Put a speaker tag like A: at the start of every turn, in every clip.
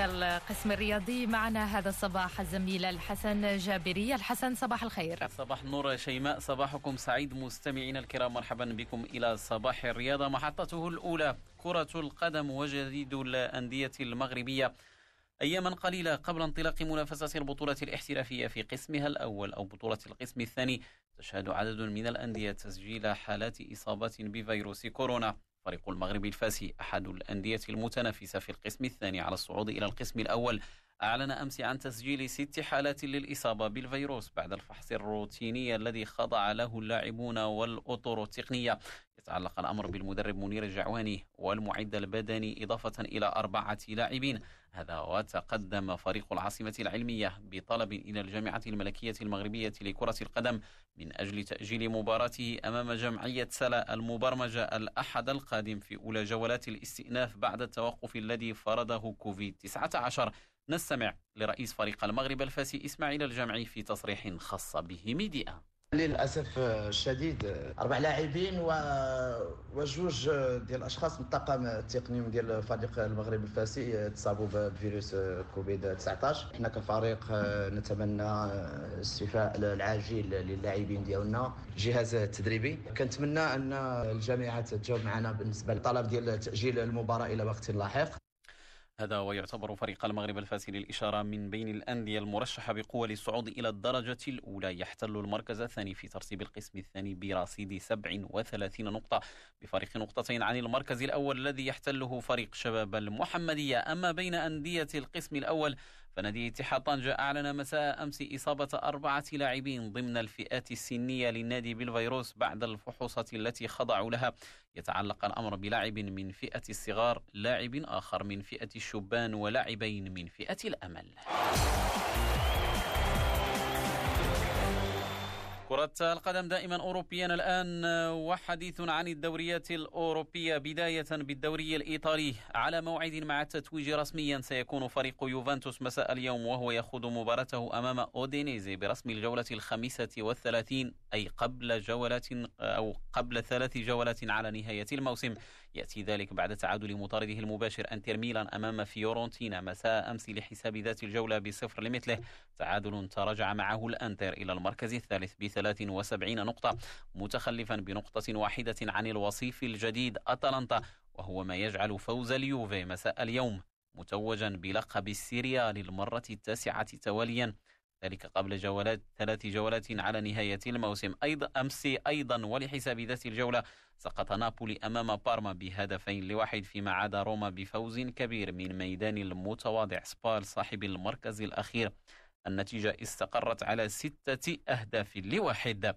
A: من القسم الرياضي معنا هذا الصباح الزميل الحسن جابري. الحسن صباح الخير.
B: صباح النور شيماء. صباحكم سعيد. مستمعينا الكرام مرحبا بكم إلى صباح الرياضة. محطته الأولى كرة القدم وجديد الأندية المغربية. أياما قليلة قبل انطلاق منافسة البطولة الاحترافية في قسمها الأول أو بطولة القسم الثاني. تشهد عدد من الأندية تسجيل حالات إصابة بفيروس كورونا. فريق المغرب الفاسي أحد الأندية المتنافسة في القسم الثاني على الصعود إلى القسم الأول. أعلن أمس عن تسجيل ست حالات للإصابة بالفيروس بعد الفحص الروتيني الذي خضع له اللاعبون والأطر التقنية. يتعلق الأمر بالمدرب منير الجعواني والمعد البدني إضافة إلى أربعة لاعبين. هذا وتقدم فريق العاصمة العلمية بطلب إلى الجامعة الملكية المغربية لكرة القدم من أجل تأجيل مباراته أمام جمعية سلا المبرمجة الأحد القادم في أولى جولات الاستئناف بعد التوقف الذي فرضه كوفيد 19 نستمع لرئيس فريق المغرب الفاسي إسماعيل الجمعي في تصريح خص به ميدي
C: 1. للأسف الشديد أربع لاعبين و... وجوج ديال الأشخاص من الطاقم التقني ديال فريق المغرب الفاسي تصابوا بفيروس كوفيد 19 حنا كفريق نتمنى الشفاء العاجل للاعبين ديالنا. الجهاز التدريبي كنتمنى أن الجامعة تجاوب معنا بالنسبة للطلب ديال تأجيل المباراة إلى وقت لاحق.
B: هذا ويعتبر فريق المغرب الفاسي للإشارة من بين الأندية المرشحة بقوة للصعود إلى الدرجة الأولى. يحتل المركز الثاني في ترتيب القسم الثاني برصيد 37 نقطة. بفارق نقطتين عن المركز الأول الذي يحتله فريق شباب المحمدية. أما بين أندية القسم الأول فنادي اتحاد طنجة أعلن مساء أمس إصابة أربعة لاعبين ضمن الفئات السنية للنادي بالفيروس بعد الفحوصات التي خضعوا لها. يتعلق الأمر بلاعب من فئة الصغار لاعب آخر من فئة الشبان ولاعبين من فئة الأمل. كرة القدم دائما أوروبيا الآن وحديث عن الدوريات الأوروبية بداية بالدوري الإيطالي. على موعد مع التتويج رسميا سيكون فريق يوفنتوس مساء اليوم وهو يخوض مباراته أمام أودينيزي برسم الجولة الخامسة والثلاثين أي قبل جولات أو قبل ثلاث جولات على نهاية الموسم. يأتي ذلك بعد تعادل مطارده المباشر أنتر ميلان أمام فيورنتينا مساء أمس لحساب ذات الجولة بصفر لمثله. تعادل تراجع معه الأنتر إلى المركز الثالث بثلاث 73 نقطة متخلفا بنقطة واحدة عن الوصيف الجديد أتلانتا وهو ما يجعل فوز اليوفي مساء اليوم متوجا بلقب السيريا للمرة التاسعة تواليا ذلك قبل جولات ثلاث جولات على نهاية الموسم. أيضا أمس أيضا ولحساب ذات الجولة سقط نابولي أمام بارما بهدفين لواحد فيما عاد روما بفوز كبير من ميدان المتواضع. سبال صاحب المركز الأخير النتيجة استقرت على ستة أهداف لواحد.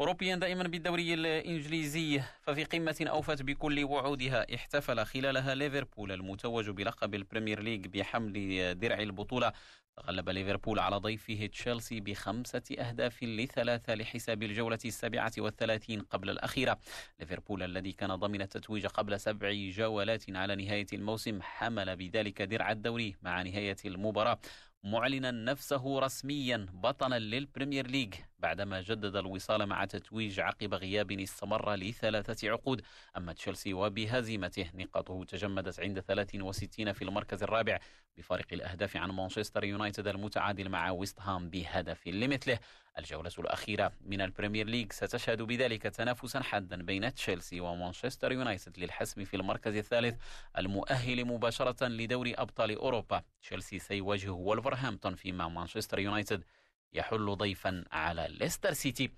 B: أوروبيا دائما بالدوري الإنجليزي ففي قمة أوفت بكل وعودها احتفل خلالها ليفربول المتوج بلقب البريمير ليج بحمل درع البطولة. تغلب ليفربول على ضيفه تشيلسي بخمسة أهداف لثلاثة لحساب الجولة السابعة والثلاثين قبل الأخيرة. ليفربول الذي كان ضمن التتويج قبل سبع جولات على نهاية الموسم حمل بذلك درع الدوري مع نهاية المباراة. معلنا نفسه رسميا بطلا للبريمير ليج بعدما جدد الوصال مع التتويج عقب غياب استمر لثلاثة عقود. أما تشيلسي وبهزيمته نقاطه تجمدت عند 63 في المركز الرابع بفارق الأهداف عن مانشستر يونايتد المتعادل مع ويست هام بهدف لمثله. الجولة الأخيرة من البريمير ليج ستشهد بذلك تنافسا حادا بين تشيلسي ومانشستر يونايتد للحسم في المركز الثالث المؤهل مباشرة لدوري أبطال أوروبا. تشيلسي سيواجه ولفرهامبتون فيما مانشستر يونايتد يحل ضيفا على ليستر سيتي.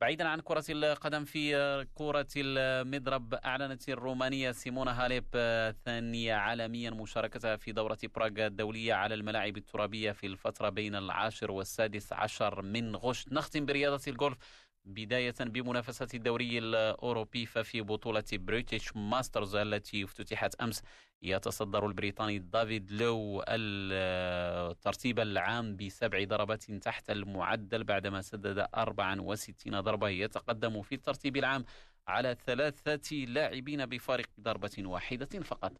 B: بعيدا عن كرة القدم في كرة المضرب أعلنت الرومانية سيمونا هاليب ثانية عالميا مشاركتها في دورة براغ الدولية على الملاعب الترابية في الفترة بين العاشر والسادس عشر من غشت. نختم برياضة الجولف بداية بمنافسة الدوري الأوروبي ففي بطولة بريتش ماسترز التي افتتحت أمس يتصدر البريطاني دافيد لو الترتيب العام بسبع ضربات تحت المعدل بعدما سدد 64 ضربة. يتقدم في الترتيب العام على ثلاثة لاعبين بفارق ضربة واحدة فقط.